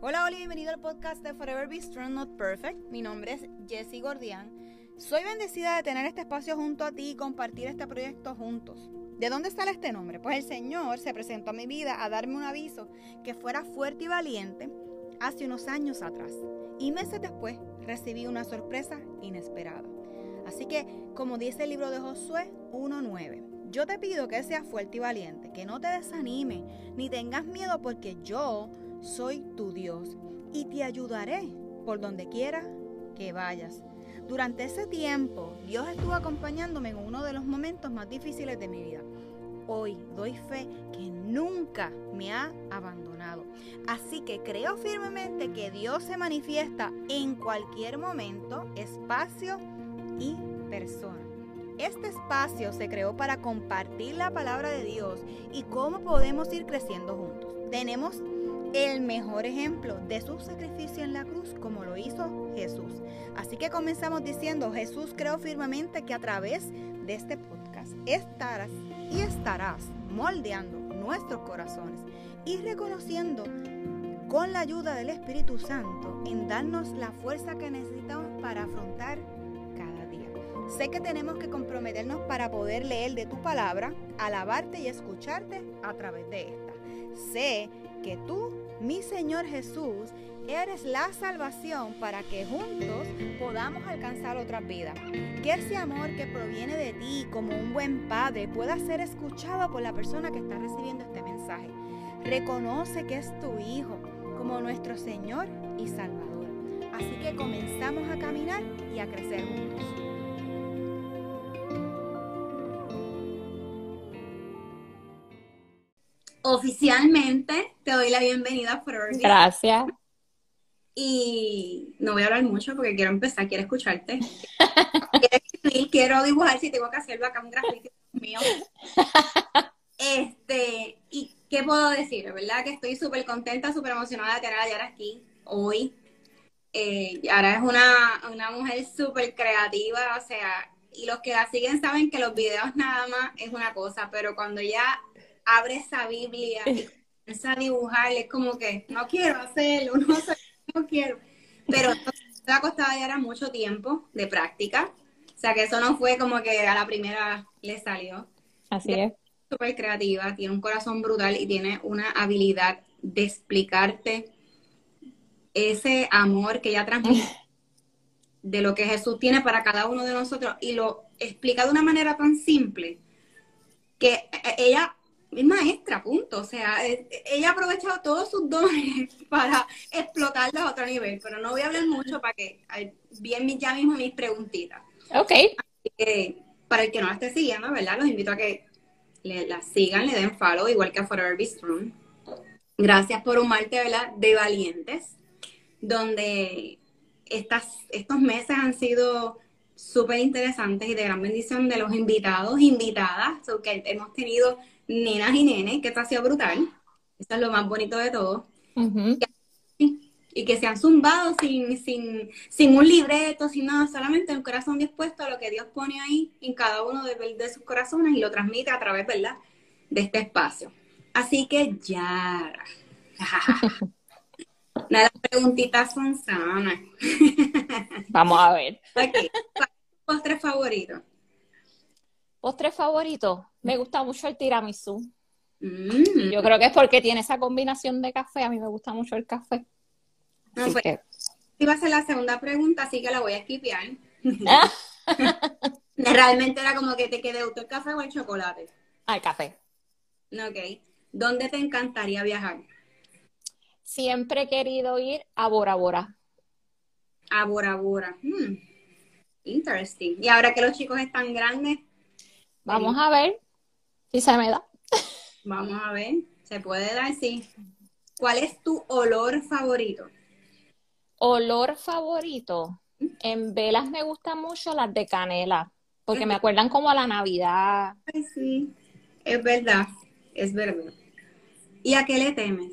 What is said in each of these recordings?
Hola, hola, bienvenido al podcast de Forever Be Strong Not Perfect. Mi nombre es Jessie Gordian. Soy bendecida de tener este espacio junto a ti y compartir este proyecto juntos. ¿De dónde sale este nombre? Pues el Señor se presentó a mi vida a darme un aviso que fuera fuerte y valiente hace unos años atrás. Y meses después recibí una sorpresa inesperada. Así que, como dice el libro de Josué 1.9, yo te pido que seas fuerte y valiente, que no te desanime, ni tengas miedo porque yo soy tu Dios y te ayudaré por donde quiera que vayas. Durante ese tiempo, Dios estuvo acompañándome en uno de los momentos más difíciles de mi vida. Hoy doy fe que nunca me ha abandonado. Así que creo firmemente que Dios se manifiesta en cualquier momento, espacio y persona. Este espacio se creó para compartir la palabra de Dios y cómo podemos ir creciendo juntos. Tenemos el mejor ejemplo de su sacrificio en la cruz como lo hizo Jesús. Así que comenzamos diciendo, Jesús creo firmemente que a través de este podcast estarás y estarás moldeando nuestros corazones y reconociendo con la ayuda del Espíritu Santo en darnos la fuerza que necesitamos para afrontar cada día. Sé que tenemos que comprometernos para poder leer de tu palabra, alabarte y escucharte a través de esta. Sé que tú mi Señor Jesús, eres la salvación para que juntos podamos alcanzar otra vida. Que ese amor que proviene de ti como un buen padre pueda ser escuchado por la persona que está recibiendo este mensaje. Reconoce que es tu Hijo como nuestro Señor y Salvador. Así que comenzamos a caminar y a crecer juntos. Oficialmente te doy la bienvenida Forever. Gracias. Y no voy a hablar mucho porque quiero empezar, quiero escucharte. quiero escribir, quiero dibujar, si tengo que hacerlo acá un grafito mío. Este, y qué puedo decir, ¿verdad? Que estoy súper contenta, súper emocionada de tener a Yara aquí hoy. Eh, Yara es una, una mujer súper creativa, o sea, y los que la siguen saben que los videos nada más es una cosa, pero cuando ya abre esa Biblia y comienza a dibujar, es como que no quiero hacerlo, no, no quiero. Pero le ha costado ya era mucho tiempo de práctica. O sea que eso no fue como que a la primera le salió. Así es. Súper creativa, tiene un corazón brutal y tiene una habilidad de explicarte ese amor que ella transmite de lo que Jesús tiene para cada uno de nosotros y lo explica de una manera tan simple que ella es maestra, punto. O sea, eh, ella ha aprovechado todos sus dones para explotarlos a otro nivel, pero no voy a hablar mucho para que bien ya mismo mis preguntitas. Ok. para el que no la esté siguiendo, ¿verdad? Los invito a que le, la sigan, le den follow, igual que a Forever Be Strong. Gracias por un martes, ¿verdad? De valientes, donde estas, estos meses han sido súper interesantes y de gran bendición de los invitados, invitadas, que hemos tenido nenas y nenes, que esto ha sido brutal. Eso es lo más bonito de todo. Y que se han zumbado sin, sin, sin un libreto, sin nada, solamente el corazón dispuesto a lo que Dios pone ahí en cada uno de, de sus corazones y lo transmite a través, ¿verdad?, de este espacio. Así que ya. Las preguntitas son sanas. Vamos a ver. Okay. postre favorito? Postre favorito, me gusta mucho el tiramisú. Mm. Yo creo que es porque tiene esa combinación de café. A mí me gusta mucho el café. No, pues, Iba a ser la segunda pregunta, así que la voy a esquipear. Realmente era como que te quede el café o el chocolate. Al café. Ok. ¿Dónde te encantaría viajar? Siempre he querido ir a Bora Bora. A Bora Bora. Hmm. Interesting. Y ahora que los chicos están grandes, Vamos a ver si se me da. Vamos a ver, se puede dar, sí. ¿Cuál es tu olor favorito? Olor favorito. En velas me gustan mucho las de canela, porque me acuerdan como a la Navidad. Ay, sí, es verdad, es verdad. ¿Y a qué le temes?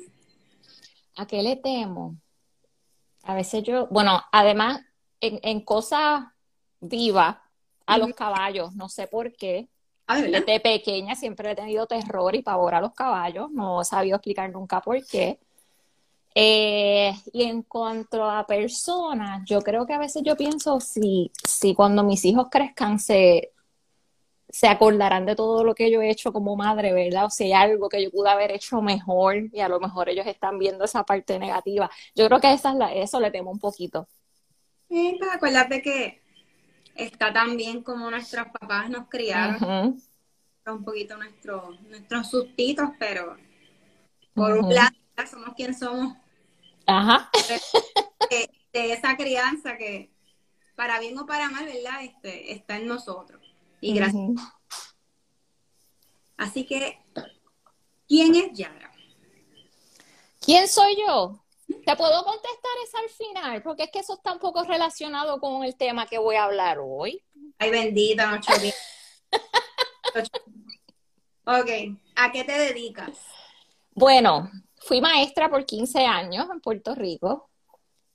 ¿A qué le temo? A veces yo, bueno, además, en, cosas vivas, a los caballos, no sé por qué. Ah, Desde pequeña siempre he tenido terror y pavor a los caballos, no he sabido explicar nunca por qué. Eh, y en cuanto a personas, yo creo que a veces yo pienso si, si cuando mis hijos crezcan se, se acordarán de todo lo que yo he hecho como madre, ¿verdad? O si hay algo que yo pude haber hecho mejor y a lo mejor ellos están viendo esa parte negativa. Yo creo que esa es la, eso le temo un poquito. Sí, pues acuérdate que está tan bien como nuestros papás nos criaron. Un poquito nuestro, nuestros sustitos, pero por un lado somos quien somos Ajá. De, esa crianza que, para bien o para mal, ¿verdad? Este, está en nosotros. Y gracias. Así que, ¿quién es Yara? ¿Quién soy yo? Te puedo contestar eso al final, porque es que eso está un poco relacionado con el tema que voy a hablar hoy. Ay, bendita, noche ok, ¿a qué te dedicas? Bueno, Fui maestra por 15 años en Puerto Rico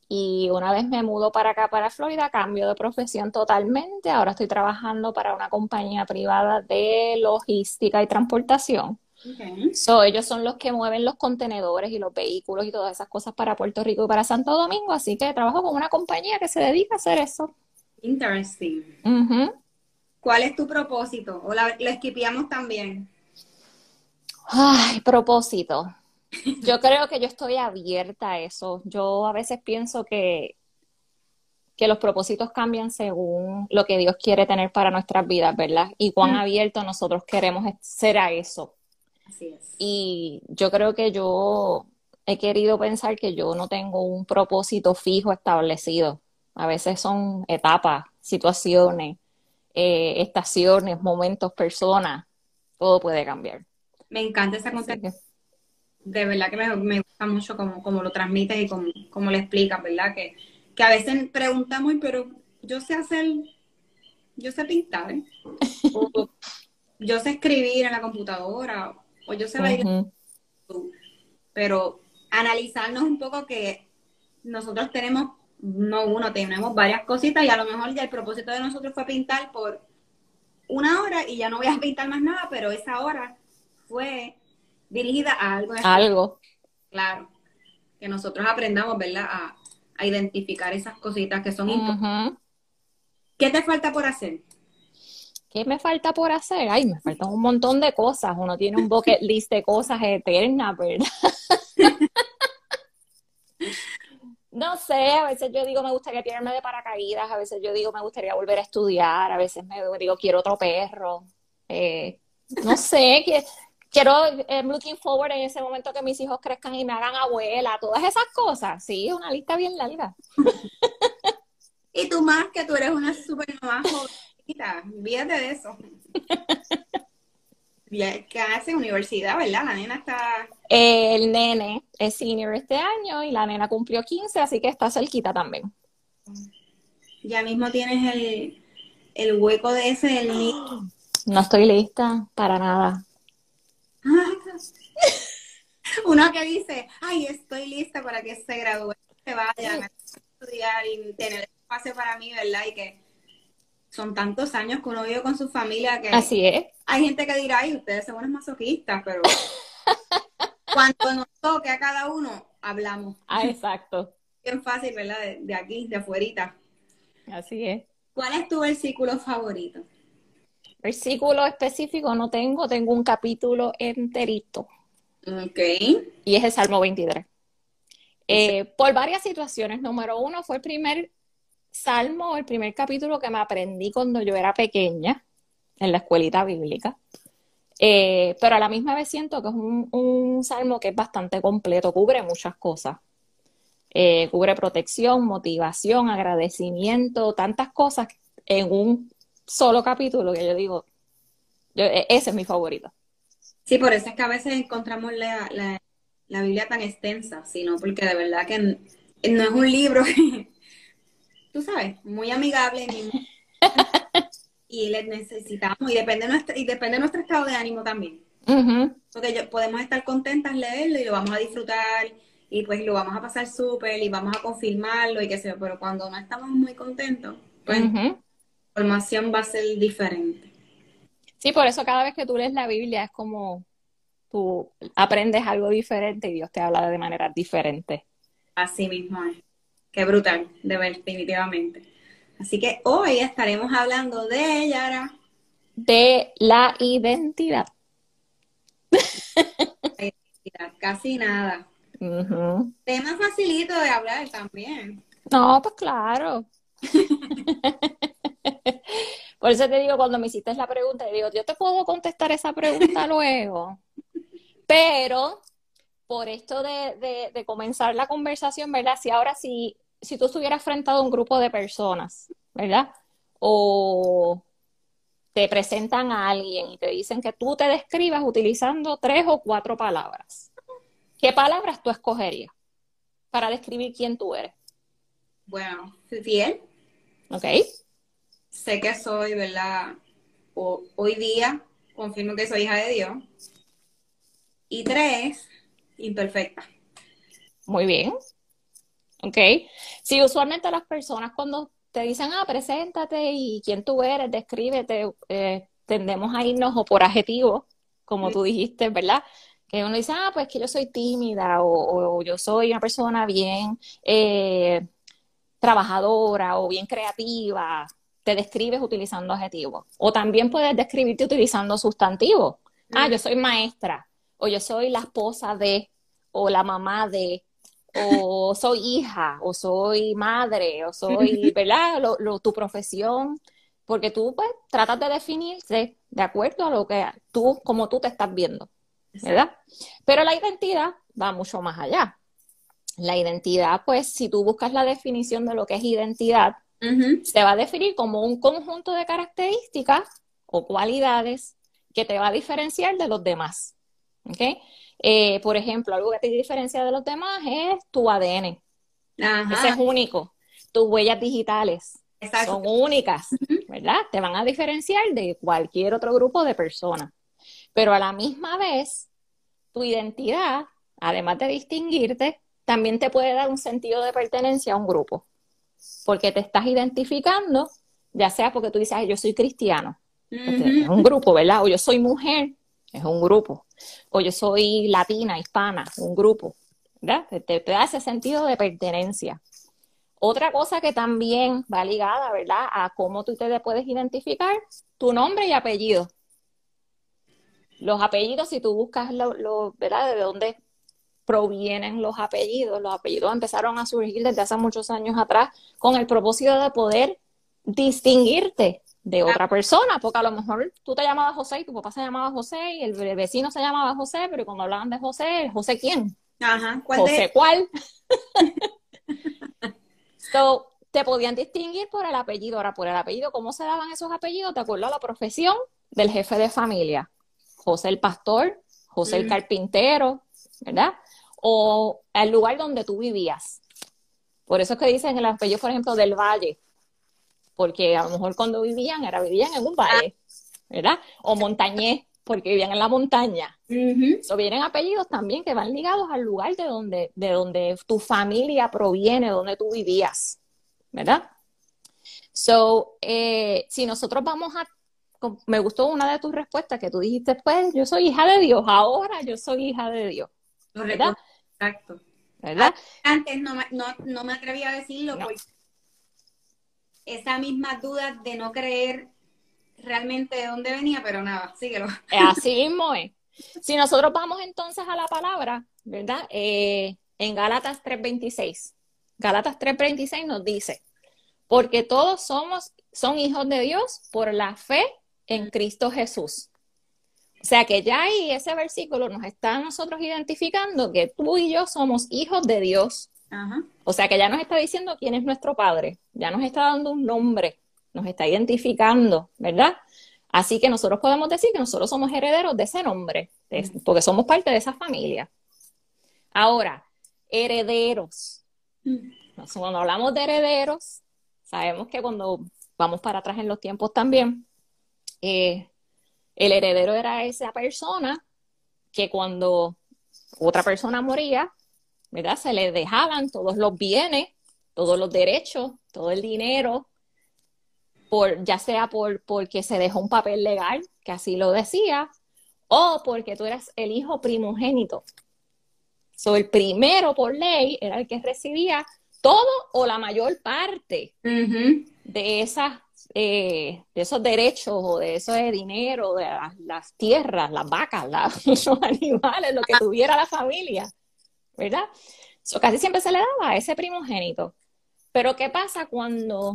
y una vez me mudo para acá, para Florida, cambio de profesión totalmente. Ahora estoy trabajando para una compañía privada de logística y transportación. Ellos son los que mueven los contenedores y los vehículos y todas esas cosas para Puerto Rico y para Santo Domingo, así que trabajo con una compañía que se dedica a hacer eso. Interesting. ¿Cuál es tu propósito? ¿O la, lo esquipiamos también? Ay, propósito. Yo creo que yo estoy abierta a eso. Yo a veces pienso que, que los propósitos cambian según lo que Dios quiere tener para nuestras vidas, ¿verdad? Y cuán mm. abierto nosotros queremos ser a eso. Así es. Y yo creo que yo he querido pensar que yo no tengo un propósito fijo establecido. A veces son etapas, situaciones, eh, estaciones, momentos, personas. Todo puede cambiar. Me encanta esa concepción de verdad que me, gusta mucho cómo, lo transmites y cómo, lo explicas, ¿verdad? Que, que a veces preguntamos, pero yo sé hacer, yo sé pintar, o yo sé escribir en la computadora, o yo sé bailar, pero analizarnos un poco que nosotros tenemos, no uno, tenemos varias cositas y a lo mejor ya el propósito de nosotros fue pintar por una hora y ya no voy a pintar más nada, pero esa hora fue dirigida a algo. Algo. Claro. Que nosotros aprendamos, ¿verdad? A, identificar esas cositas que son importantes. ¿Qué te falta por hacer? ¿Qué me falta por hacer? Ay, me faltan un montón de cosas. Uno tiene un bucket list de cosas eternas, ¿verdad? no sé, a veces yo digo me gustaría tirarme de paracaídas, a veces yo digo me gustaría volver a estudiar, a veces me digo quiero otro perro. Eh, no sé, que quiero, I'm looking forward en ese momento que mis hijos crezcan y me hagan abuela, todas esas cosas. Sí, una lista bien larga. y tú más que tú eres una super mamá fíjate de eso. ¿Qué hace universidad, verdad? La nena está... El nene es senior este año y la nena cumplió 15, así que está cerquita también. Ya mismo tienes el, el hueco de ese del niño. No estoy lista para nada. Uno que dice, ay, estoy lista para que se gradúe, se vayan a estudiar y tener espacio para mí, ¿verdad? Y que son tantos años que uno vive con su familia que... Así es. Hay gente que dirá, ay, ustedes son unos masoquistas, pero cuando nos toque a cada uno, hablamos. Ah, exacto. Bien fácil, ¿verdad? De, de aquí, de afuerita. Así es. ¿Cuál es tu versículo favorito? Versículo específico no tengo, tengo un capítulo enterito. Ok. Y es el Salmo 23. Eh, por varias situaciones. Número uno fue el primer salmo, el primer capítulo que me aprendí cuando yo era pequeña en la escuelita bíblica. Eh, pero a la misma vez siento que es un, salmo que es bastante completo, cubre muchas cosas. Eh, cubre protección, motivación, agradecimiento, tantas cosas en un solo capítulo que yo digo, e, ese es mi favorito. Sí, por eso es que a veces encontramos la, la, Biblia tan extensa, sino porque de verdad que no es un libro, tú sabes, muy amigable y le necesitamos y depende, nuestra, y depende de nuestro estado de ánimo también. Porque podemos estar contentas leerlo y lo vamos a disfrutar y pues lo vamos a pasar súper y vamos a confirmarlo y qué sé yo, pero cuando no estamos muy contentos, pues información va a ser diferente. Sí, por eso cada vez que tú lees la Biblia es como tú aprendes algo diferente y Dios te habla de manera diferente. Así mismo es. Qué brutal, definitivamente. Así que hoy estaremos hablando de Yara. De la identidad. Casi nada. Tema facilito de hablar también. No, pues claro. Por eso te digo, cuando me hiciste la pregunta, te digo, yo te puedo contestar esa pregunta luego. Pero por esto de, de, comenzar la conversación, ¿verdad? Si ahora si, si tú estuvieras frente a un grupo de personas, ¿verdad? O te presentan a alguien y te dicen que tú te describas utilizando tres o cuatro palabras. ¿Qué palabras tú escogerías para describir quién tú eres? Bueno, fiel. Ok. Sé que soy, ¿verdad? hoy día confirmo que soy hija de Dios. Y tres, imperfecta. Muy bien. Ok. Sí, usualmente las personas cuando te dicen, ah, preséntate y quién tú eres, descríbete, eh, tendemos a irnos o por adjetivos, como tú dijiste, ¿verdad? Que uno dice, ah, pues que yo soy tímida o, yo soy una persona bien eh, trabajadora o bien creativa. Te describes utilizando adjetivos. O también puedes describirte utilizando sustantivos. Ah, yo soy maestra, o yo soy la esposa de, o la mamá de, o soy hija, o soy madre, o soy, ¿verdad? tu profesión, porque tú pues tratas de definirse de acuerdo a lo que tú, como tú te estás viendo. ¿verdad? Pero la identidad va mucho más allá. La identidad, pues, si tú buscas la definición de lo que es identidad, se va a definir como un conjunto de características o cualidades que te va a diferenciar de los demás. ¿Okay? Eh, por ejemplo, algo que te diferencia de los demás es tu ADN. Ese es único. Tus huellas digitales son únicas, ¿verdad? Te van a diferenciar de cualquier otro grupo de personas. Pero a la misma vez, tu identidad, además de distinguirte, también te puede dar un sentido de pertenencia a un grupo. Porque te estás identificando, ya sea porque tú dices, yo soy cristiano, es un grupo, ¿verdad? O yo soy mujer, es un grupo. O yo soy latina, hispana, un grupo, ¿verdad? Te, da ese sentido de pertenencia. Otra cosa que también va ligada, ¿verdad? A cómo tú te puedes identificar, tu nombre y apellido. Los apellidos, si tú buscas lo, ¿verdad? De dónde provienen los apellidos, los apellidos empezaron a surgir desde hace muchos años atrás con el propósito de poder distinguirte de otra persona, porque a lo mejor tú te llamabas José y tu papá se llamaba José y el vecino se llamaba José, pero cuando hablaban de José, ¿José quién? Ajá, ¿cuál José cuál. so, te podían distinguir por el apellido. Ahora, por el apellido, ¿cómo se daban esos apellidos? De acuerdo a la profesión del jefe de familia. José el pastor, José el carpintero, ¿verdad? O el lugar donde tú vivías. Por eso es que dicen el apellido, por ejemplo, del Valle, porque a lo mejor cuando vivían, era vivían en un valle, ¿verdad? O montañés, porque vivían en la montaña. Uh vienen apellidos también que van ligados al lugar de donde, de donde tu familia proviene, donde tú vivías, ¿verdad? So, eh, si nosotros vamos a me gustó una de tus respuestas que tú dijiste, pues yo soy hija de Dios, ahora yo soy hija de Dios. ¿verdad? Exacto. ¿Verdad? Antes no, no, no me atrevía a decirlo porque esa misma duda de no creer realmente de dónde venía, pero nada, síguelo. Así mismo es. Si nosotros vamos entonces a la palabra, ¿verdad? Eh, en Gálatas 3.26. Gálatas 3.26 nos dice, porque todos somos, son hijos de Dios por la fe en Cristo Jesús. O sea que ya ahí ese versículo nos está nosotros identificando que tú y yo somos hijos de Dios. O sea que ya nos está diciendo quién es nuestro Padre, ya nos está dando un nombre, nos está identificando, ¿verdad? Así que nosotros podemos decir que nosotros somos herederos de ese nombre, porque somos parte de esa familia. Ahora, herederos. Cuando hablamos de herederos, sabemos que cuando vamos para atrás en los tiempos también, eh, el heredero era esa persona que cuando otra persona moría, ¿verdad? Se le dejaban todos los bienes, todos los derechos, todo el dinero, por, ya sea por porque se dejó un papel legal, que así lo decía, o porque tú eras el hijo primogénito. So, el primero por ley era el que recibía todo o la mayor parte de esas eh, de esos derechos o de eso de dinero, de las, tierras, las vacas, los animales, lo que tuviera la familia, ¿verdad? So, casi siempre se le daba a ese primogénito. Pero ¿qué pasa cuando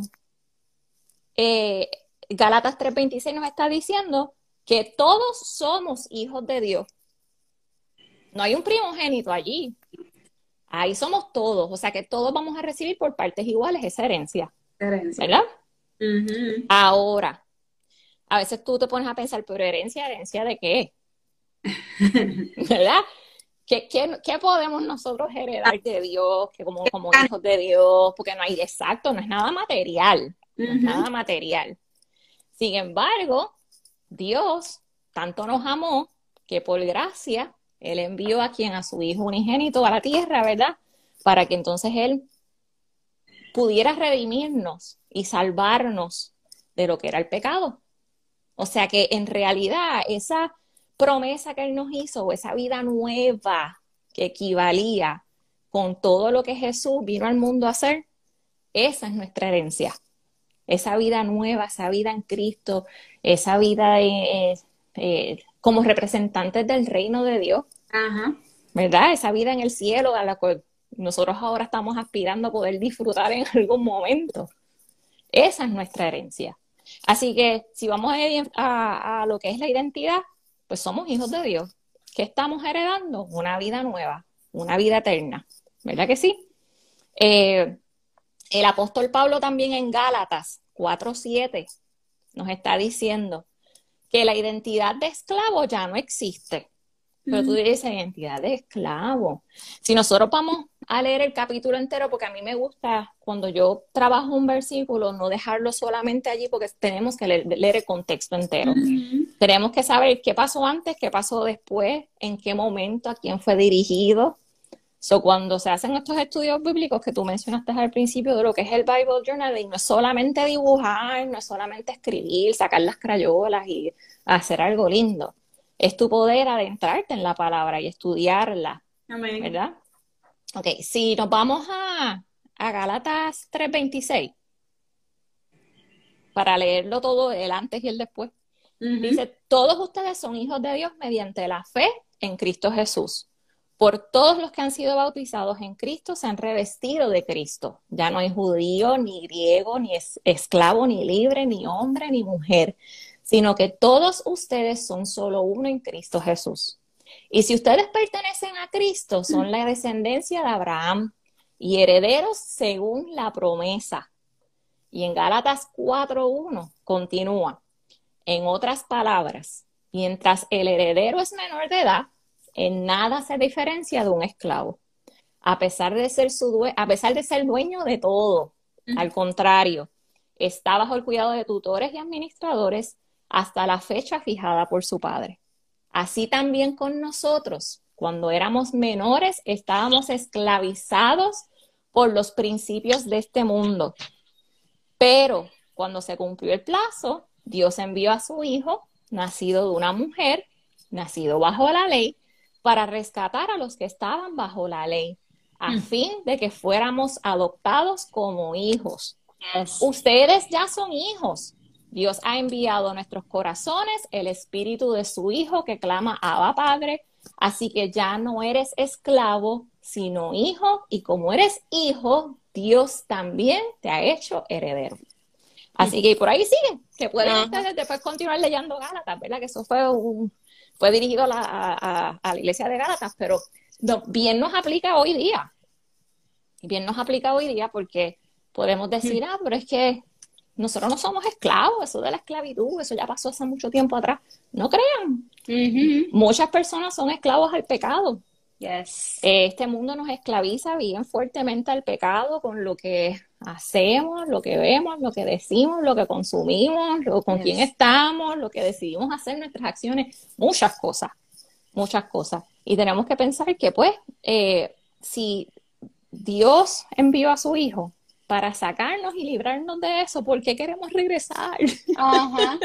eh, Galatas 3:26 nos está diciendo que todos somos hijos de Dios? No hay un primogénito allí. Ahí somos todos, o sea que todos vamos a recibir por partes iguales esa herencia. herencia. ¿Verdad? Ahora, a veces tú te pones a pensar, pero herencia, herencia de qué? ¿Verdad? ¿Qué, podemos nosotros heredar de Dios, que como, como hijos de Dios? Porque no hay exacto, no es nada material, no es nada material. Sin embargo, Dios tanto nos amó que por gracia Él envió a quien a su Hijo unigénito a la tierra, ¿verdad? Para que entonces Él pudiera redimirnos y salvarnos de lo que era el pecado. O sea que en realidad esa promesa que Él nos hizo, esa vida nueva que equivalía con todo lo que Jesús vino al mundo a hacer, esa es nuestra herencia. Esa vida nueva, esa vida en Cristo, esa vida como representantes del reino de Dios. ¿Verdad? Esa vida en el cielo a la cual nosotros ahora estamos aspirando a poder disfrutar en algún momento. Esa es nuestra herencia. Así que si vamos a, lo que es la identidad, pues somos hijos de Dios. ¿Qué estamos heredando? Una vida nueva, una vida eterna. ¿Verdad que sí? Eh, el apóstol Pablo también en Gálatas 4.7 nos está diciendo que la identidad de esclavo ya no existe. Pero tú dices identidad de esclavo. Si nosotros vamos a leer el capítulo entero, porque a mí me gusta cuando yo trabajo un versículo, no dejarlo solamente allí, porque tenemos que leer, el contexto entero. Tenemos que saber qué pasó antes, qué pasó después, en qué momento, a quién fue dirigido. So, cuando se hacen estos estudios bíblicos que tú mencionaste al principio de lo que es el Bible Journaling, no es solamente dibujar, no es solamente escribir, sacar las crayolas y hacer algo lindo es tu poder adentrarte en la palabra y estudiarla. ¿Verdad? Ok, si nos vamos a, a Galatas 3:26, para leerlo todo, el antes y el después, dice, todos ustedes son hijos de Dios mediante la fe en Cristo Jesús. Por todos los que han sido bautizados en Cristo se han revestido de Cristo. Ya no hay judío, ni griego, ni esclavo, ni libre, ni hombre, ni mujer, sino que todos ustedes son solo uno en Cristo Jesús. Y si ustedes pertenecen a Cristo, son la descendencia de Abraham y herederos según la promesa. Y en Gálatas 4.1 continúa. En otras palabras, mientras el heredero es menor de edad, en nada se diferencia de un esclavo, a pesar de ser, su a pesar de ser dueño de todo. Al contrario, está bajo el cuidado de tutores y administradores hasta la fecha fijada por su padre. Así también con nosotros, cuando éramos menores, estábamos esclavizados por los principios de este mundo. Pero cuando se cumplió el plazo, Dios envió a su Hijo, nacido de una mujer, nacido bajo la ley, para rescatar a los que estaban bajo la ley, a mm. fin de que fuéramos adoptados como hijos. Ustedes ya son hijos, Dios ha enviado a nuestros corazones el espíritu de su Hijo que clama Abba Padre, así que ya no eres esclavo, sino hijo, y como eres hijo, Dios también te ha hecho heredero. Así que por ahí sigue, que pueden ustedes después continuar leyendo Gálatas, ¿verdad? Que eso fue un, fue dirigido a la, a la iglesia de Gálatas, pero bien nos aplica hoy día. Bien nos aplica hoy día porque podemos decir, ah, pero es que nosotros no somos esclavos, eso de la esclavitud, eso ya pasó hace mucho tiempo atrás. No crean. Muchas personas son esclavos al pecado. Yes. Este mundo nos esclaviza bien fuertemente al pecado con lo que hacemos, lo que vemos, lo que decimos, lo que consumimos, lo, con quién estamos, lo que decidimos hacer, nuestras acciones, muchas cosas, muchas cosas. Y tenemos que pensar que pues, eh, si Dios envió a su Hijo para sacarnos y librarnos de eso, ¿por qué queremos regresar? Ajá,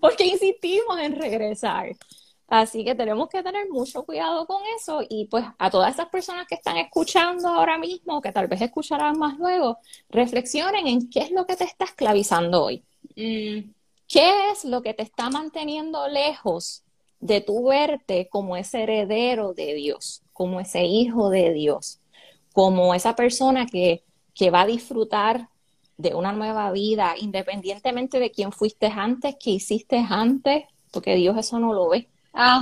¿Por qué insistimos en regresar? Así que tenemos que tener mucho cuidado con eso y pues a todas esas personas que están escuchando ahora mismo, que tal vez escucharán más luego, reflexionen en qué es lo que te está esclavizando hoy. Mm. ¿Qué es lo que te está manteniendo lejos de tu verte como ese heredero de Dios, como ese hijo de Dios, como esa persona que, que va a disfrutar de una nueva vida, independientemente de quién fuiste antes, qué hiciste antes, porque Dios eso no lo ve.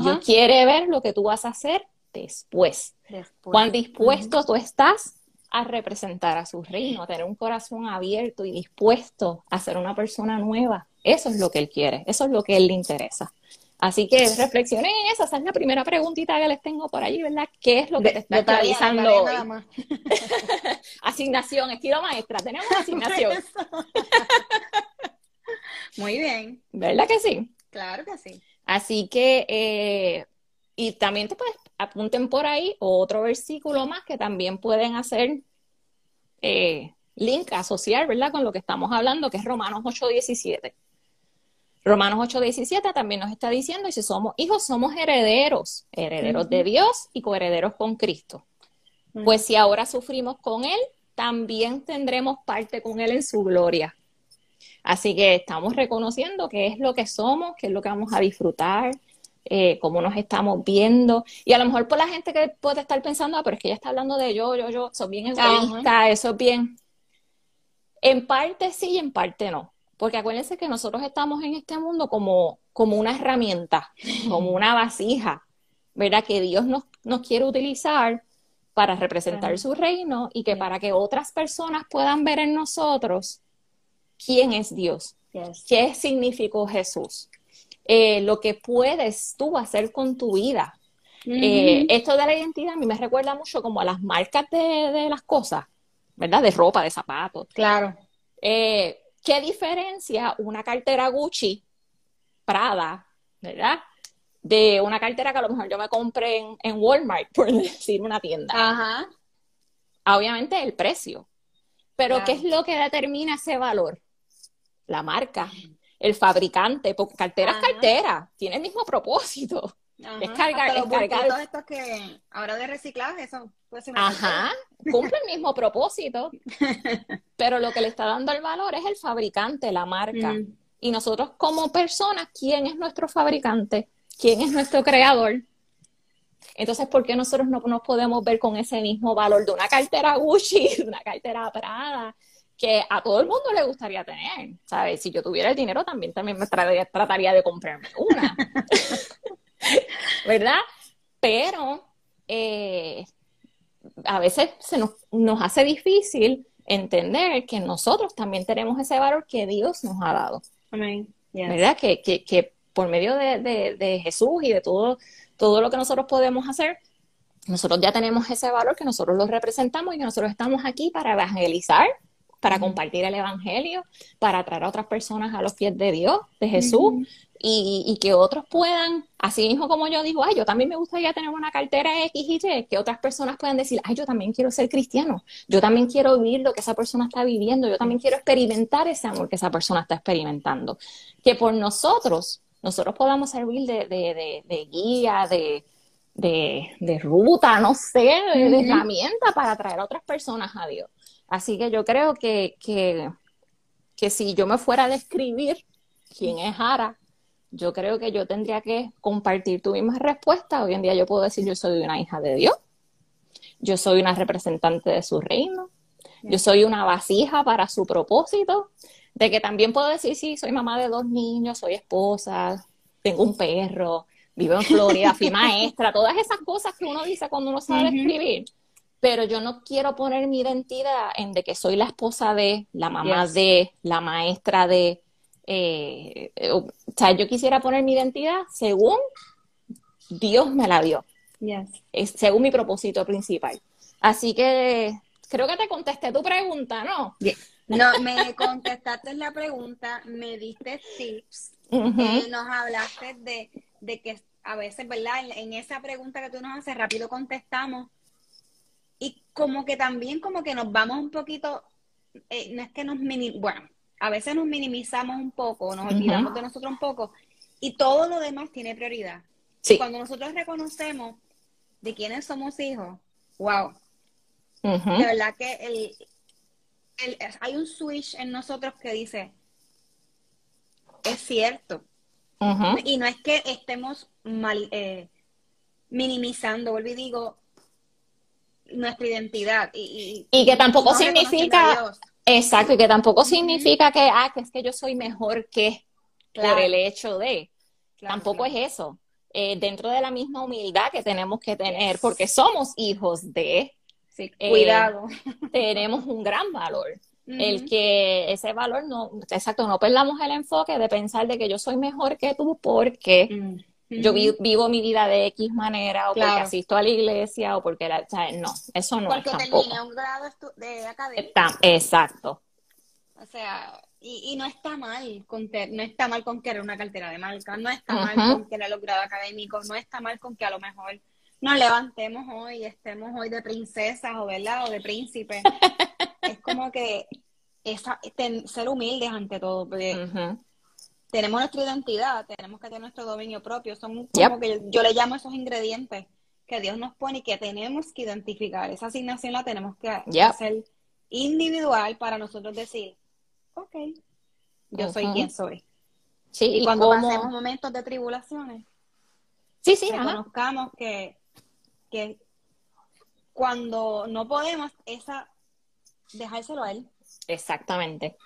Dios quiere ver lo que tú vas a hacer después. Cuán dispuesto tú estás a representar a su reino, a tener un corazón abierto y dispuesto a ser una persona nueva. Eso es lo que él quiere, eso es lo que él le interesa. Así que reflexionen en eso, esa es la primera preguntita que les tengo por allí, ¿verdad? ¿Qué es lo que te está esclavizando hoy? asignación, estilo maestra, tenemos asignación. Muy bien. ¿Verdad que sí? Claro que sí. Así que, eh, y también te puedes, apunten por ahí otro versículo más que también pueden hacer eh, link, asociar, ¿verdad? Con lo que estamos hablando, que es Romanos 8.17. Romanos 8.17 también nos está diciendo, y si somos hijos, somos herederos, herederos de Dios y coherederos con Cristo. Pues si ahora sufrimos con Él, también tendremos parte con Él en su gloria. Así que estamos reconociendo qué es lo que somos, qué es lo que vamos a disfrutar, eh, cómo nos estamos viendo. Y a lo mejor por la gente que puede estar pensando, ah, pero es que ella está hablando de yo, yo, yo, eso es bien egoísta, eso es bien. En parte sí y en parte no. Porque acuérdense que nosotros estamos en este mundo como, como una herramienta, como una vasija, ¿verdad? Que Dios nos, nos quiere utilizar para representar su reino y que para que otras personas puedan ver en nosotros quién es Dios, qué significó Jesús, eh, lo que puedes tú hacer con tu vida. Eh, esto de la identidad a mí me recuerda mucho como a las marcas de, las cosas, ¿verdad? De ropa, de zapatos. Claro. Eh, ¿Qué diferencia una cartera Gucci, Prada, ¿verdad? De una cartera que a lo mejor yo me compré en, en Walmart, por decir una tienda. Ajá. Obviamente el precio. Pero ¿qué es lo que determina ese valor? la marca, el fabricante, porque cartera es cartera, tiene el mismo propósito. Es cargar, es cargar. estos que ahora de reciclaje, eso puede ser Ajá, cumple el mismo propósito, pero lo que le está dando el valor es el fabricante, la marca. Mm. Y nosotros como personas, ¿quién es nuestro fabricante? ¿Quién es nuestro creador? Entonces, ¿por qué nosotros no nos podemos ver con ese mismo valor de una cartera Gucci, de una cartera Prada, que a todo el mundo le gustaría tener, ¿sabes? Si yo tuviera el dinero también, también me trataría, de comprarme una, ¿verdad? Pero eh, a veces se nos, hace difícil entender que nosotros también tenemos ese valor que Dios nos ha dado. Amén. ¿Verdad? Que, que, que, por medio de, de, de, Jesús y de todo, todo lo que nosotros podemos hacer, nosotros ya tenemos ese valor que nosotros lo representamos y que nosotros estamos aquí para evangelizar, para compartir el Evangelio, para atraer a otras personas a los pies de Dios, de Jesús, y, que otros puedan, así mismo como yo digo, ay, yo también me gustaría tener una cartera X y Y, que otras personas puedan decir, ay, yo también quiero ser cristiano, yo también quiero vivir lo que esa persona está viviendo, yo también quiero experimentar ese amor que esa persona está experimentando. Que por nosotros, nosotros podamos servir de, de, de, guía, de, de, ruta, no sé, de, herramienta para atraer a otras personas a Dios. Así que yo creo que, que, que si yo me fuera a describir quién es Ara, yo creo que yo tendría que compartir tu misma respuesta. Hoy en día yo puedo decir yo soy una hija de Dios, yo soy una representante de su reino, yo soy una vasija para su propósito, de que también puedo decir, sí, soy mamá de dos niños, soy esposa, tengo un perro, vivo en Florida, fui maestra, todas esas cosas que uno dice cuando uno sabe escribir. Pero yo no quiero poner mi identidad en de que soy la esposa de, la mamá de, la maestra de. Eh, eh, o sea, yo quisiera poner mi identidad según Dios me la dio. según mi propósito principal. Así que creo que te contesté tu pregunta, ¿no? No, me contestaste la pregunta, me diste tips, eh, nos hablaste de, de, que a veces, ¿verdad? en, esa pregunta que tú nos haces, rápido contestamos y como que también como que nos vamos un poquito, eh, no es que nos bueno, a veces nos minimizamos un poco, nos olvidamos de nosotros un poco y todo lo demás tiene prioridad. Sí. cuando nosotros reconocemos de quiénes somos hijos, wow. De verdad que el, hay un switch en nosotros que dice, es cierto. Y no es que estemos mal, eh, minimizando, vuelvo y digo, nuestra identidad. Y, que tampoco significa, exacto, y que tampoco significa que, ah, que es que yo soy mejor que por el hecho de, tampoco es eso. Eh, dentro de la misma humildad que tenemos que tener, porque somos hijos de, sí, cuidado, eh, tenemos un gran valor. El que ese valor no, exacto, no perdamos el enfoque de pensar de que yo soy mejor que tú porque mm. Yo vivo mi vida de X manera o porque asisto a la iglesia o porque la, o sea, no, eso no porque es tampoco. terminé un grado de academia. exacto. O sea, y, y, no está mal con no está mal con querer una cartera de marca, no está mal con querer los grados académicos, no está mal con que a lo mejor nos levantemos hoy, estemos hoy de princesas o, ¿verdad? o de príncipes. es como que esa, ser humildes ante todo, porque tenemos nuestra identidad, tenemos que tener nuestro dominio propio, son como que yo, le llamo esos ingredientes que Dios nos pone y que tenemos que identificar. Esa asignación la tenemos que hacer individual para nosotros decir, ok, yo soy quien soy. Sí, y, cuando pasemos momentos de tribulaciones, sí, sí, reconozcamos que que cuando no podemos, esa dejárselo a él. Exactamente.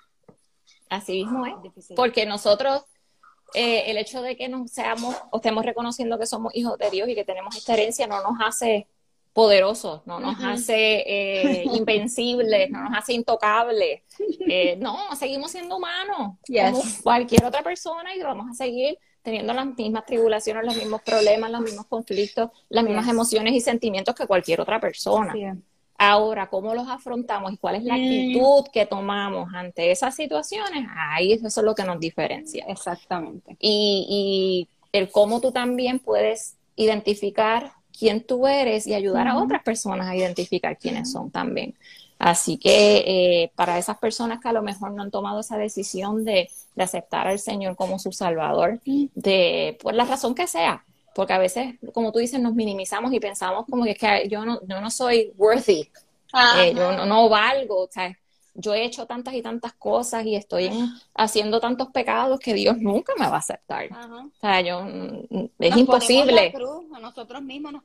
Así mismo es. Porque nosotros, eh, el hecho de que nos seamos o estemos reconociendo que somos hijos de Dios y que tenemos esta herencia no nos hace poderosos, no nos hace eh, invencibles, no nos hace intocables. Eh, no, seguimos siendo humanos como cualquier otra persona y vamos a seguir teniendo las mismas tribulaciones, los mismos problemas, los mismos conflictos, las mismas emociones y sentimientos que cualquier otra persona. Ahora, ¿cómo los afrontamos y cuál es la mm. actitud que tomamos ante esas situaciones? Ahí eso es lo que nos diferencia. Exactamente. Y, y el cómo tú también puedes identificar quién tú eres y ayudar a otras personas a identificar quiénes son también. Así que eh, para esas personas que a lo mejor no han tomado esa decisión de, aceptar al Señor como su Salvador, de por la razón que sea, porque a veces, como tú dices, nos minimizamos y pensamos como que, es que yo no, yo no soy worthy, eh, yo no, no, valgo, o sea, yo he hecho tantas y tantas cosas y estoy haciendo tantos pecados que Dios nunca me va a aceptar. O sea, yo, mm, es imposible. a nosotros mismos nos,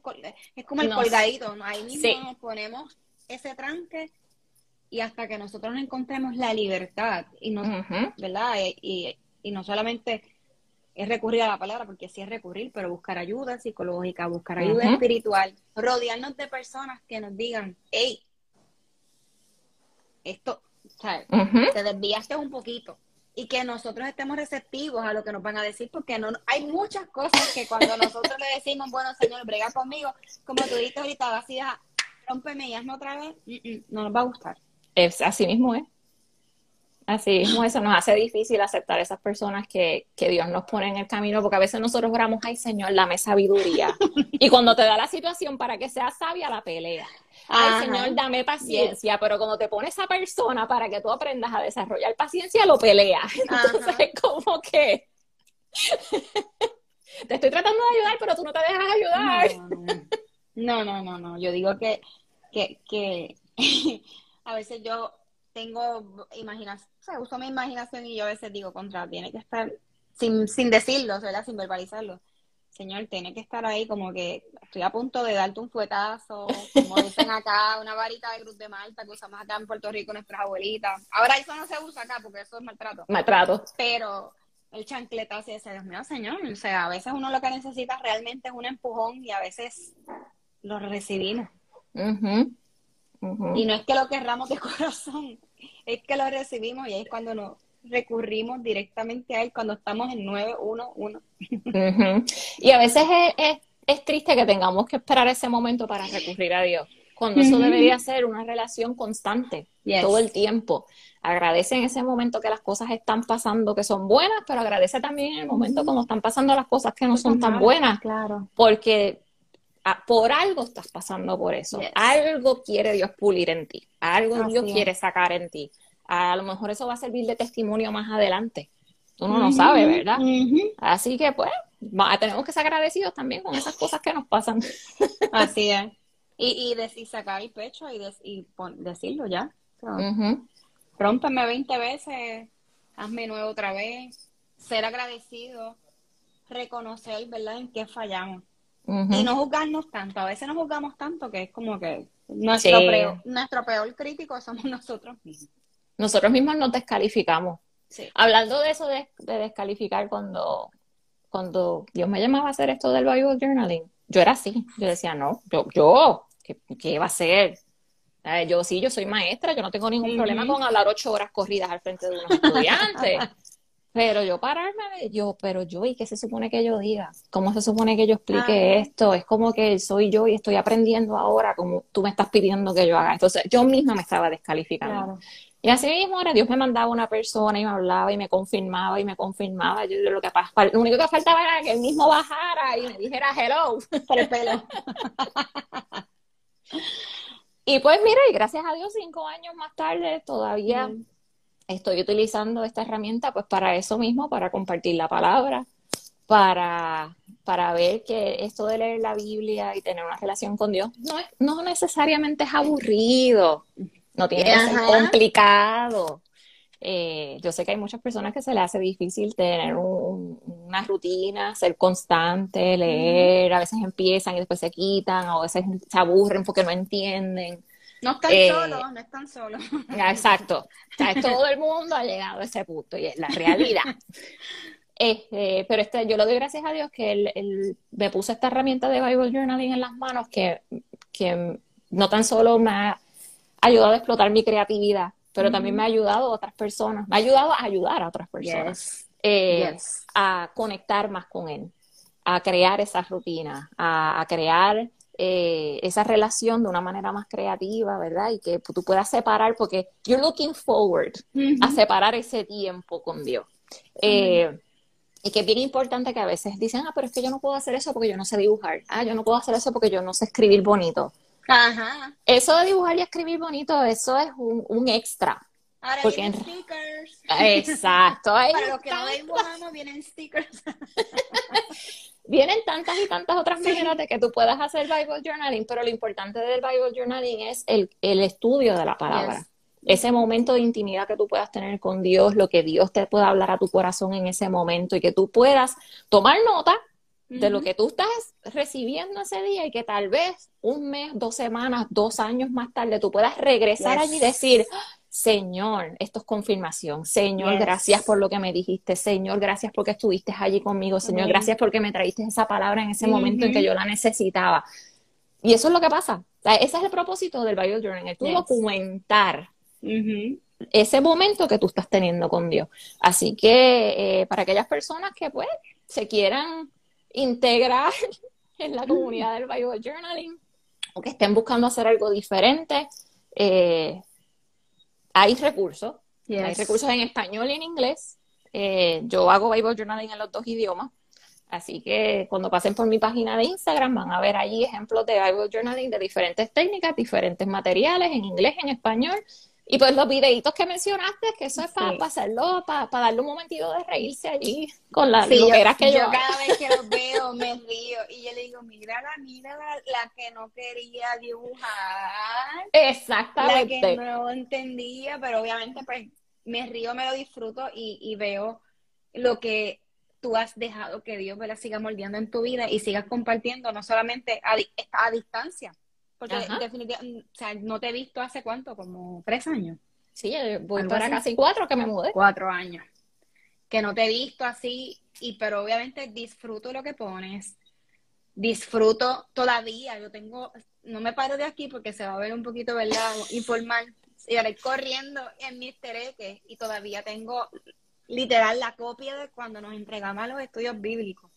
es como el colgadito, ahí mismo nos ponemos ese tranque y hasta que nosotros encontremos la libertad y no, ¿verdad? Y, no solamente es recurrir a la palabra, porque sí es recurrir, pero buscar ayuda psicológica, buscar ayuda espiritual, rodearnos de personas que nos digan, hey, esto, te desviaste un poquito. Y que nosotros estemos receptivos a lo que nos van a decir, porque no hay muchas cosas que cuando nosotros le decimos, bueno, Señor, brega conmigo, como tú dijiste ahorita, así, rómpeme y hazme otra vez, no nos va a gustar. Es, así mismo es. Así mismo eso nos hace difícil aceptar esas personas que, Dios nos pone en el camino, porque a veces nosotros oramos, ay Señor, dame sabiduría. y cuando te da la situación para que seas sabia, la pelea. Ay Señor, dame paciencia, pero cuando te pone esa persona para que tú aprendas a desarrollar paciencia, lo pelea. Entonces, como que te estoy tratando de ayudar, pero tú no te dejas ayudar. No, no, no, no. Yo digo que, que, que a veces yo tengo imaginación, sea, uso mi imaginación y yo a veces digo, contra, tiene que estar, sin, sin decirlo, ¿verdad? Sin verbalizarlo. Señor, tiene que estar ahí como que estoy a punto de darte un fuetazo, como dicen acá, una varita de cruz de Malta que usamos acá en Puerto Rico nuestras abuelitas. Ahora eso no se usa acá porque eso es maltrato. Maltrato. Pero el chancletazo y ese, Dios mío, Señor, o sea, a veces uno lo que necesita realmente es un empujón y a veces lo recibimos. Y no es que lo querramos de corazón, es que lo recibimos y es cuando nos recurrimos directamente a él cuando estamos en 911. Y a veces es, es, triste que tengamos que esperar ese momento para recurrir a Dios, cuando eso debería ser una relación constante todo el tiempo. Agradece en ese momento que las cosas están pasando que son buenas, pero agradece también en el momento cuando están pasando las cosas que no son tan buenas. Claro. Porque por algo estás pasando por eso. Algo quiere Dios pulir en ti. Algo Dios quiere sacar en ti. A lo mejor eso va a servir de testimonio más adelante. Tú no lo sabes, ¿verdad? Así que pues, tenemos que ser agradecidos también con esas cosas que nos pasan. Así es. Y, y, sacar el pecho y, decirlo ya. Rómpeme 20 veces, hazme nuevo otra vez, ser agradecido, reconocer, ¿verdad?, en qué fallamos. Y no juzgarnos tanto. A veces no juzgamos tanto que es como que nuestro, peor, nuestro peor crítico somos nosotros mismos. Nosotros mismos nos descalificamos. Hablando de eso de, descalificar, cuando, cuando Dios me llamaba a hacer esto del Bible Journaling, yo era así. Yo decía, no, yo, yo ¿qué, qué va a ser? Yo sí, yo soy maestra, yo no tengo ningún problema con hablar ocho horas corridas al frente de unos estudiantes. pero yo pararme, yo, pero yo, ¿y qué se supone que yo diga? ¿Cómo se supone que yo explique esto? Es como que soy yo y estoy aprendiendo ahora como tú me estás pidiendo que yo haga. Entonces, yo misma me estaba descalificando. Y así mismo ahora Dios me mandaba una persona y me hablaba y me confirmaba y me confirmaba. Yo, lo, que, lo único que faltaba era que él mismo bajara y me dijera hello. Por el pelo. Y pues mira, y gracias a Dios, cinco años más tarde todavía estoy utilizando esta herramienta pues para eso mismo, para compartir la palabra, para, para ver que esto de leer la Biblia y tener una relación con Dios no, es, no necesariamente es aburrido, no tiene que ser complicado. Eh, yo sé que hay muchas personas que se les hace difícil tener una rutina, ser constante, leer, a veces empiezan y después se quitan, o a veces se aburren porque no entienden. No están eh, solos, no están solos. Exacto. todo el mundo ha llegado a ese punto y es la realidad. Este, pero este, yo le doy gracias a Dios que él, me puso esta herramienta de Bible Journaling en las manos que, que no tan solo me ha ayudado a explotar mi creatividad, pero también me ha ayudado a otras personas, me ha ayudado a ayudar a otras personas eh, a conectar más con él, a crear esa rutina, a, crear eh, esa relación de una manera más creativa, ¿verdad? Y que tú puedas separar, porque you're looking forward a separar ese tiempo con Dios. Eh, y que es bien importante que a veces dicen, ah, pero es que yo no puedo hacer eso porque yo no sé dibujar. Ah, yo no puedo hacer eso porque yo no sé escribir bonito. Ajá. Eso de dibujar y escribir bonito, eso es un, extra. Ahora vienen stickers. Exacto. Para los que no dibujamos, vienen stickers. vienen tantas y tantas otras maneras de que tú puedas hacer Bible Journaling, pero lo importante del Bible Journaling es el, estudio de la palabra. Ese momento de intimidad que tú puedas tener con Dios, lo que Dios te pueda hablar a tu corazón en ese momento y que tú puedas tomar nota de lo que tú estás recibiendo ese día y que tal vez un mes, dos semanas, dos años más tarde tú puedas regresar allí y decir, Señor, esto es confirmación. Señor, gracias por lo que me dijiste. Señor, gracias porque estuviste allí conmigo. Señor, gracias porque me traíste esa palabra en ese momento en que yo la necesitaba. Y eso es lo que pasa. ese es el propósito del Bible Journal, el tú documentar ese momento que tú estás teniendo con Dios. Así que eh, para aquellas personas que pues se quieran integrar en la comunidad del Bible Journaling o que estén buscando hacer algo diferente, eh, hay recursos. Hay recursos en español y en inglés. Eh, yo hago Bible Journaling en los dos idiomas. Así que cuando pasen por mi página de Instagram van a ver allí ejemplos de Bible Journaling de diferentes técnicas, diferentes materiales en inglés, en español y pues los videitos que mencionaste, que eso es para hacerlo, para darle un momentito de reírse allí con las sí, que yo. Yo cada vez que los veo me río y yo le digo, mírala, mírala, la que no quería dibujar. Exactamente. La que no entendía, pero obviamente pues me río, me lo disfruto y, y veo lo que tú has dejado que Dios la siga moldeando en tu vida y sigas compartiendo, no solamente a, a distancia, porque definitivamente, o sea, no te he visto hace cuánto, como tres años. Sí, voy para casi cuatro que me mudé. Cuatro años. Que no te he visto así, y pero obviamente disfruto lo que pones. Disfruto todavía. Yo tengo, no me paro de aquí porque se va a ver un poquito, ¿verdad? Informal. Y ahora corriendo en mis tereques y todavía tengo literal la copia de cuando nos entregamos a los estudios bíblicos.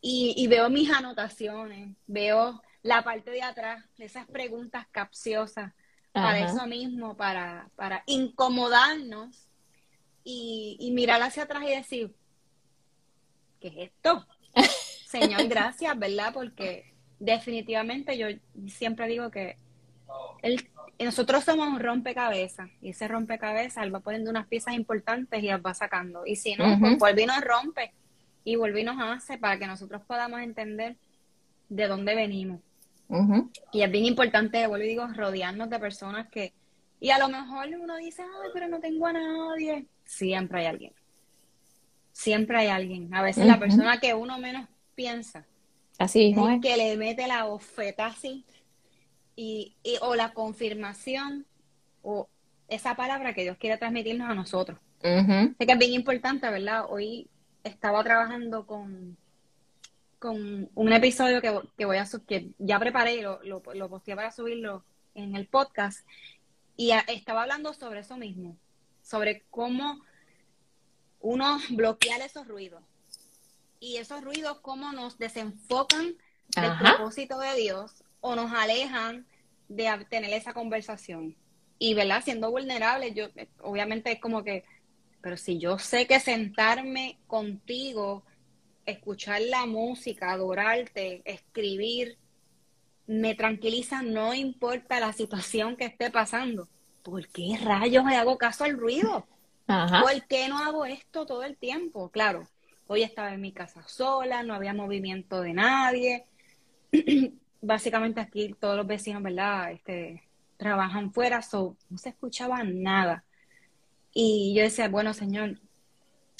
Y, y veo mis anotaciones, veo la parte de atrás, de esas preguntas capciosas, para eso mismo, para, para incomodarnos y, mirar hacia atrás y decir, ¿qué es esto? Señor, gracias, ¿verdad? Porque definitivamente yo siempre digo que nosotros somos un rompecabezas y ese rompecabezas él va poniendo unas piezas importantes y las va sacando. Y si no, pues vuelve y nos rompe y vuelve y nos hace para que nosotros podamos entender de dónde venimos. Y es bien importante, vuelvo y digo, rodearnos de personas que, y a lo mejor uno dice, ay, pero no tengo a nadie. Siempre hay alguien. Siempre hay alguien. A veces la persona que uno menos piensa. Así es que le mete la oferta así. Y, o la confirmación o esa palabra que Dios quiere transmitirnos a nosotros. que es bien importante, ¿verdad? Hoy estaba trabajando con con un episodio que, que voy a que ya preparé lo, lo, lo posteé para subirlo en el podcast. Y estaba hablando sobre eso mismo, sobre cómo uno bloquear esos ruidos. Y esos ruidos, cómo nos desenfocan del propósito de Dios o nos alejan de tener esa conversación. Y, ¿verdad? Siendo vulnerable, yo, obviamente es como que, pero si yo sé que sentarme contigo escuchar la música, adorarte, escribir, me tranquiliza, no importa la situación que esté pasando. ¿Por qué rayos me hago caso al ruido? ¿Por qué no hago esto todo el tiempo? Claro, hoy estaba en mi casa sola, no había movimiento de nadie. Básicamente aquí todos los vecinos, ¿verdad? Este, trabajan fuera, no se escuchaba nada. Y yo decía, bueno, Señor,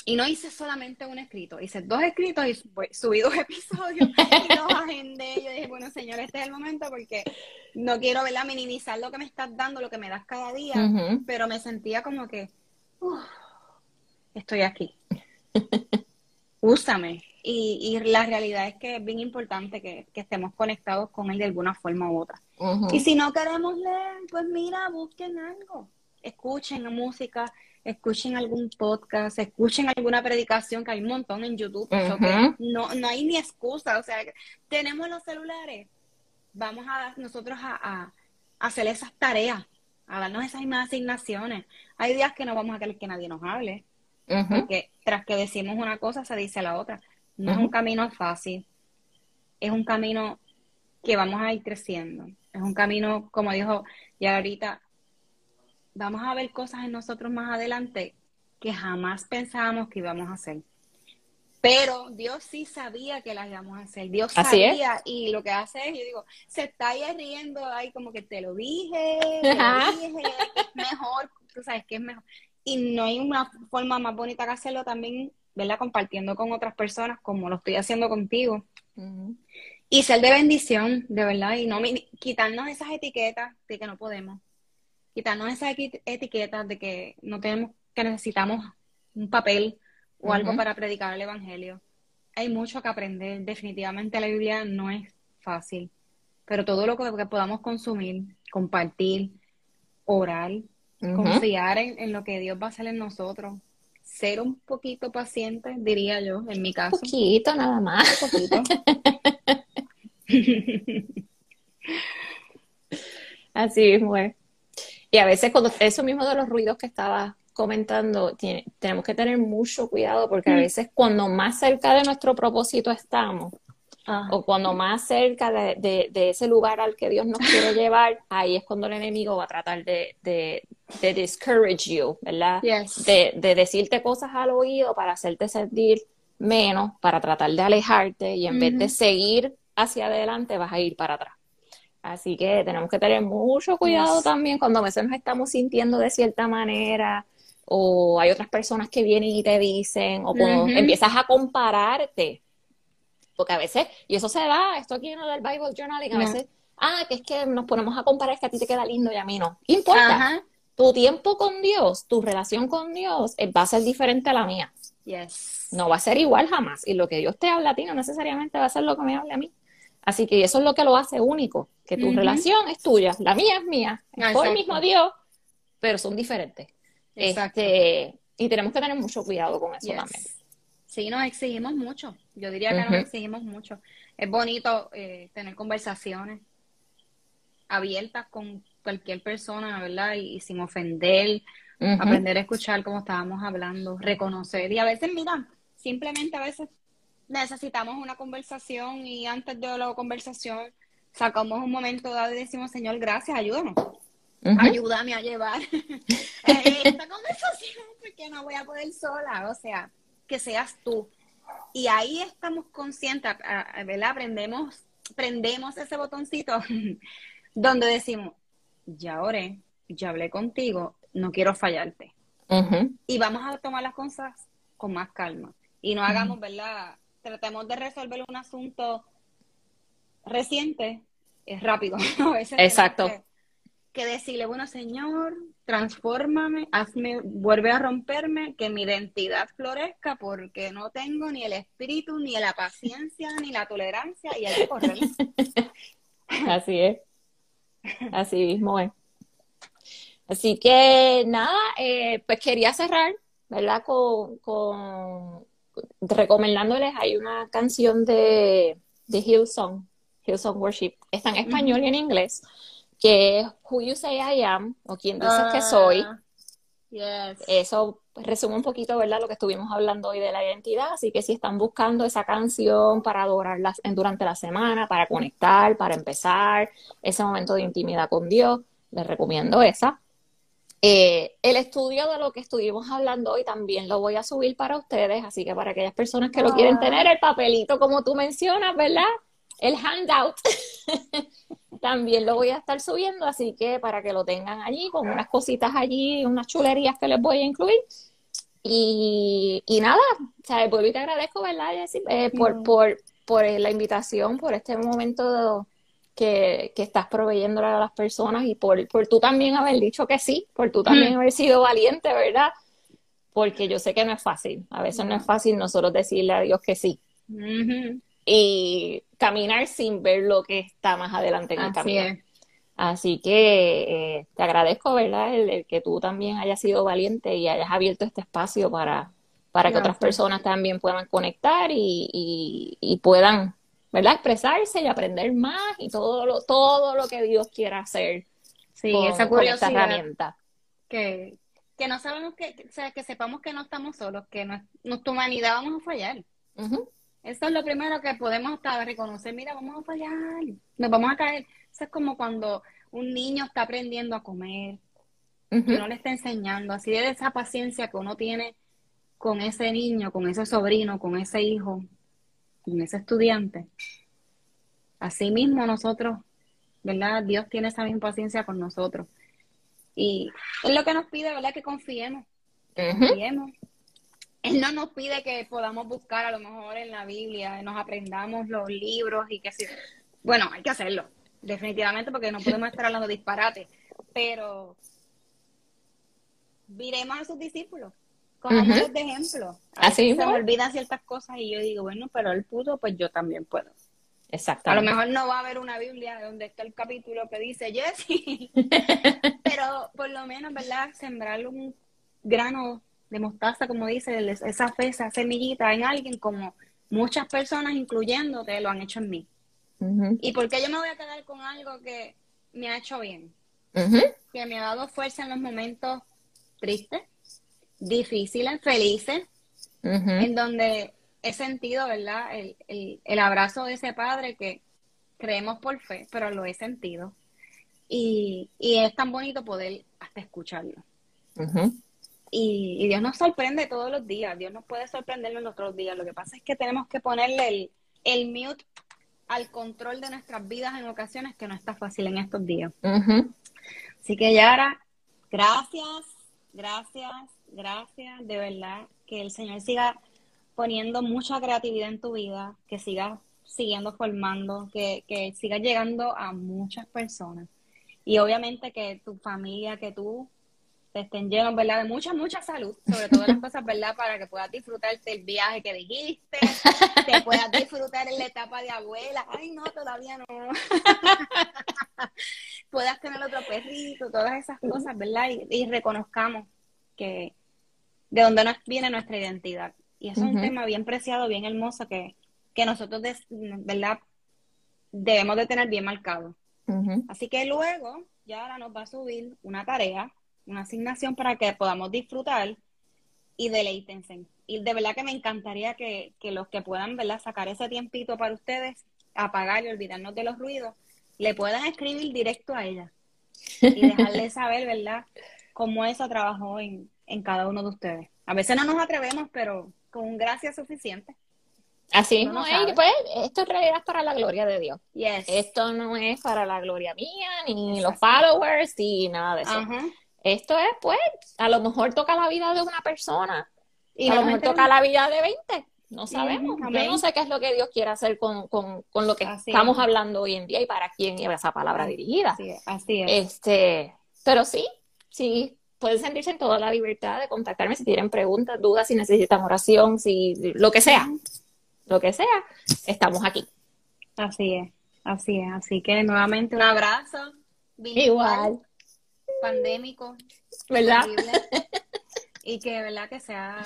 y no hice solamente un escrito, hice dos escritos y subí dos episodios y los agendé. Yo dije, bueno, señor, este es el momento porque no quiero ¿verdad? minimizar lo que me estás dando, lo que me das cada día, pero me sentía como que, estoy aquí. Úsame. Y, y, la realidad es que es bien importante que, estemos conectados con él de alguna forma u otra. Y si no queremos leer, pues mira, busquen algo. Escuchen música, escuchen algún podcast, escuchen alguna predicación, que hay un montón en YouTube, no, no hay ni excusa, o sea, tenemos los celulares, vamos a nosotros a, hacer esas tareas, a darnos esas mismas asignaciones. Hay días que no vamos a querer que nadie nos hable, porque tras que decimos una cosa se dice la otra. No es un camino fácil, es un camino que vamos a ir creciendo, es un camino, como dijo ya ahorita, vamos a ver cosas en nosotros más adelante que jamás pensábamos que íbamos a hacer. Pero Dios sí sabía que las íbamos a hacer. Dios sabía y lo que hace es, yo digo, se está ahí riendo, ahí como que te lo dije, te lo dije, es mejor, tú sabes que es mejor. Y no hay una forma más bonita que hacerlo también, ¿verdad? Compartiendo con otras personas como lo estoy haciendo contigo. Y ser de bendición, de verdad, y no quitarnos esas etiquetas de que no podemos quitarnos esas etiquetas de que no tenemos, que necesitamos un papel o algo para predicar el Evangelio. Hay mucho que aprender. Definitivamente la Biblia no es fácil, pero todo lo que, podamos consumir, compartir, orar, confiar en, lo que Dios va a hacer en nosotros, ser un poquito paciente, diría yo, en mi caso. Un poquito nada más. Un poquito. Así es, mujer. Y a veces cuando eso mismo de los ruidos que estaba comentando, tenemos que tener mucho cuidado porque a mm. veces cuando más cerca de nuestro propósito estamos, o cuando más cerca de, ese lugar al que Dios nos quiere llevar, ahí es cuando el enemigo va a tratar de, de, discourage you, ¿verdad? De, decirte cosas al oído para hacerte sentir menos, para tratar de alejarte y en vez de seguir hacia adelante vas a ir para atrás. Así que tenemos que tener mucho cuidado también cuando a veces nos estamos sintiendo de cierta manera o hay otras personas que vienen y te dicen o empiezas a compararte. Porque a veces, y eso se da, esto aquí en el Bible Journaling, a veces, ah, que es que nos ponemos a comparar, es que a ti te queda lindo y a mí no. importa? Tu tiempo con Dios, tu relación con Dios eh, va a ser diferente a la mía. Yes. No va a ser igual jamás. Y lo que Dios te habla a ti no necesariamente va a ser lo que me hable a mí. Así que eso es lo que lo hace único, que tu relación es tuya, la mía es mía, es por el mismo Dios, pero son diferentes. Este, y tenemos que tener mucho cuidado con eso también. Sí, nos exigimos mucho. Yo diría que nos exigimos mucho. Es bonito eh, tener conversaciones abiertas con cualquier persona, ¿verdad? Y, sin ofender, aprender a escuchar como estábamos hablando, reconocer. Y a veces, mira, simplemente a veces necesitamos una conversación y antes de la conversación sacamos un momento dado y decimos, Señor, gracias, ayúdanos. Ayúdame a llevar esta conversación porque no voy a poder sola. O sea, que seas tú Y ahí estamos conscientes, ¿verdad? Aprendemos, prendemos ese botoncito donde decimos, ya oré, ya hablé contigo, no quiero fallarte. Y vamos a tomar las cosas con más calma. Y no hagamos, ¿verdad? Tratemos de resolver un asunto reciente, es rápido. Exacto. Que, decirle, bueno, Señor, transfórmame, hazme, vuelve a romperme, que mi identidad florezca, porque no tengo ni el espíritu, ni la paciencia, ni la tolerancia, y hay que correr. Así es. Así mismo es. Así que nada, eh, pues quería cerrar, ¿verdad? Con, con recomendándoles, hay una canción de, de Hillsong, Hillsong Worship, está en español y en inglés, que es Who You Say I Am, o quien dices que soy. Ah, yes. Eso resume un poquito, ¿verdad?, lo que estuvimos hablando hoy de la identidad. Así que si están buscando esa canción para adorarla durante la semana, para conectar, para empezar ese momento de intimidad con Dios, les recomiendo esa. Eh, el estudio de lo que estuvimos hablando hoy también lo voy a subir para ustedes, así que para aquellas personas que lo quieren ah. tener, el papelito como tú mencionas, ¿verdad? El handout también lo voy a estar subiendo, así que para que lo tengan allí, con unas cositas allí, unas chulerías que les voy a incluir. Y, nada, o sea, vuelvo y te agradezco, ¿verdad, eh, por, por, por la invitación, por este momento de que, estás proveyendo a las personas y por, por tú también haber dicho que sí, por tú también haber sido valiente, ¿verdad? Porque yo sé que no es fácil, a veces no es fácil nosotros decirle a Dios que sí. Y caminar sin ver lo que está más adelante en el camino. Así que eh, te agradezco, ¿verdad? El, que tú también hayas sido valiente y hayas abierto este espacio para, para que otras personas también puedan conectar y, y puedan ¿verdad? Expresarse y aprender más y todo lo, todo lo que Dios quiera hacer. Sí, esa curiosidad. herramienta. Que, que no sabemos que, o sea, que sepamos que no estamos solos, que nuestra humanidad vamos a fallar. Eso es lo primero que podemos hasta reconocer, mira, vamos a fallar, nos vamos a caer. Eso es como cuando un niño está aprendiendo a comer, que uno le está enseñando, así de esa paciencia que uno tiene con ese niño, con ese sobrino, con ese hijo, en ese estudiante. Asimismo nosotros, ¿verdad? Dios tiene esa misma paciencia con nosotros. Y es lo que nos pide, ¿verdad? Que confiemos. Confiemos. Él no nos pide que podamos buscar a lo mejor en la Biblia, nos aprendamos los libros y que sí. Bueno, hay que hacerlo, definitivamente, porque no podemos estar hablando disparate. Pero viremos a sus discípulos con uh de ejemplo. Así se me olvidan ciertas cosas y yo digo, bueno, pero él pudo, pues yo también puedo. Exacto. A lo mejor no va a haber una Biblia donde está el capítulo que dice Jesse, pero por lo menos, ¿verdad? Sembrar un grano de mostaza, como dice, esa fe, esa semillita en alguien, como muchas personas, incluyéndote, lo han hecho en mí. ¿Y por qué yo me voy a quedar con algo que me ha hecho bien? Que me ha dado fuerza en los momentos tristes, difíciles, felices, en donde he sentido, ¿verdad? El, el, abrazo de ese padre que creemos por fe, pero lo he sentido. Y, y es tan bonito poder hasta escucharlo. y, Dios nos sorprende todos los días, Dios nos puede sorprender en los otros días. Lo que pasa es que tenemos que ponerle el, el mute al control de nuestras vidas en ocasiones que no está fácil en estos días. Así que Yara, gracias, gracias gracias, de verdad, que el Señor siga poniendo mucha creatividad en tu vida, que sigas siguiendo formando, que, que sigas llegando a muchas personas. Y obviamente que tu familia, que tú te estén llenos, ¿verdad? De mucha, mucha salud, sobre todo las cosas, ¿verdad? Para que puedas disfrutarte el viaje que dijiste, que puedas disfrutar en la etapa de abuela. Ay, no, todavía no. puedas tener otro perrito, todas esas cosas, ¿verdad? y reconozcamos que, de dónde nos viene nuestra identidad. Y eso es un tema bien preciado, bien hermoso que, que nosotros, ¿verdad? Debemos de tener bien marcado. Así que luego, ya ahora nos va a subir una tarea, una asignación para que podamos disfrutar y deleítense. Y de verdad que me encantaría que, que los que puedan, ¿verdad? Sacar ese tiempito para ustedes, apagar y olvidarnos de los ruidos, le puedan escribir directo a ella y dejarle saber, ¿verdad? Cómo eso trabajó en, en cada uno de ustedes. A veces no nos atrevemos, pero con gracia suficiente. Así mismo es, pues esto en realidad es para la gloria de Dios. Yes. Esto no es para la gloria mía, ni los followers, ni nada de eso. Esto es, pues, a lo mejor toca la vida de una persona, Y a lo mejor toca la vida de 20, no sabemos. Yo no sé qué es lo que Dios quiere hacer con, con, con lo que Así estamos es. hablando hoy en día y para quién iba esa palabra dirigida. Así es. Así es. Este, pero sí, sí, pueden sentirse en toda la libertad de contactarme si tienen preguntas, dudas, si necesitan oración, si lo que sea, lo que sea, estamos aquí. Así es. Así es. Así que nuevamente un abrazo. Igual, Pandémico. ¿verdad? y que verdad que sea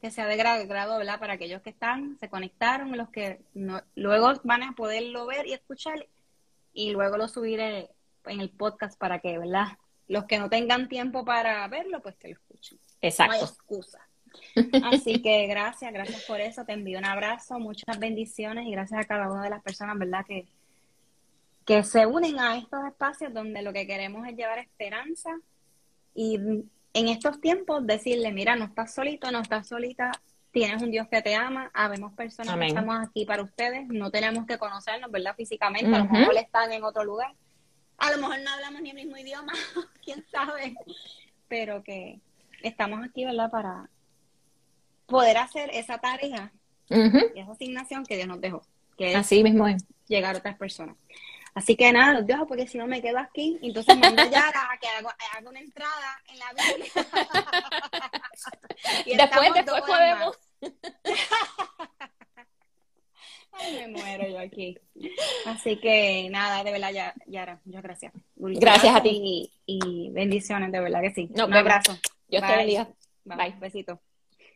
que sea de gra- grado verdad para aquellos que están se conectaron los que no, luego van a poderlo ver y escuchar y luego lo subiré en el podcast para que verdad los que no tengan tiempo para verlo pues que lo escuchen no hay Exacto. excusa así que gracias gracias por eso te envío un abrazo muchas bendiciones y gracias a cada una de las personas verdad que que se unen a estos espacios donde lo que queremos es llevar esperanza y en estos tiempos decirle, mira, no estás solito, no estás solita, tienes un Dios que te ama, habemos personas Amén. que estamos aquí para ustedes, no tenemos que conocernos, ¿verdad? Físicamente, a lo mejor están en otro lugar, a lo mejor no hablamos ni el mismo idioma, quién sabe, pero que estamos aquí, ¿verdad? Para poder hacer esa tarea y esa asignación que Dios nos dejó, que es Así mismo es. llegar a otras personas. Así que nada, los dejo porque si no me quedo aquí. Entonces mando a Yara a que haga, haga una entrada en la Biblia. Y Después, después podemos. Ay, me muero yo aquí. Así que nada, de verdad, Ya- Yara, muchas gracias. Gracias a ti. Y, y bendiciones, de verdad que sí. Un abrazo. Dios te Bye. bendiga. Bye. Bye. Besito.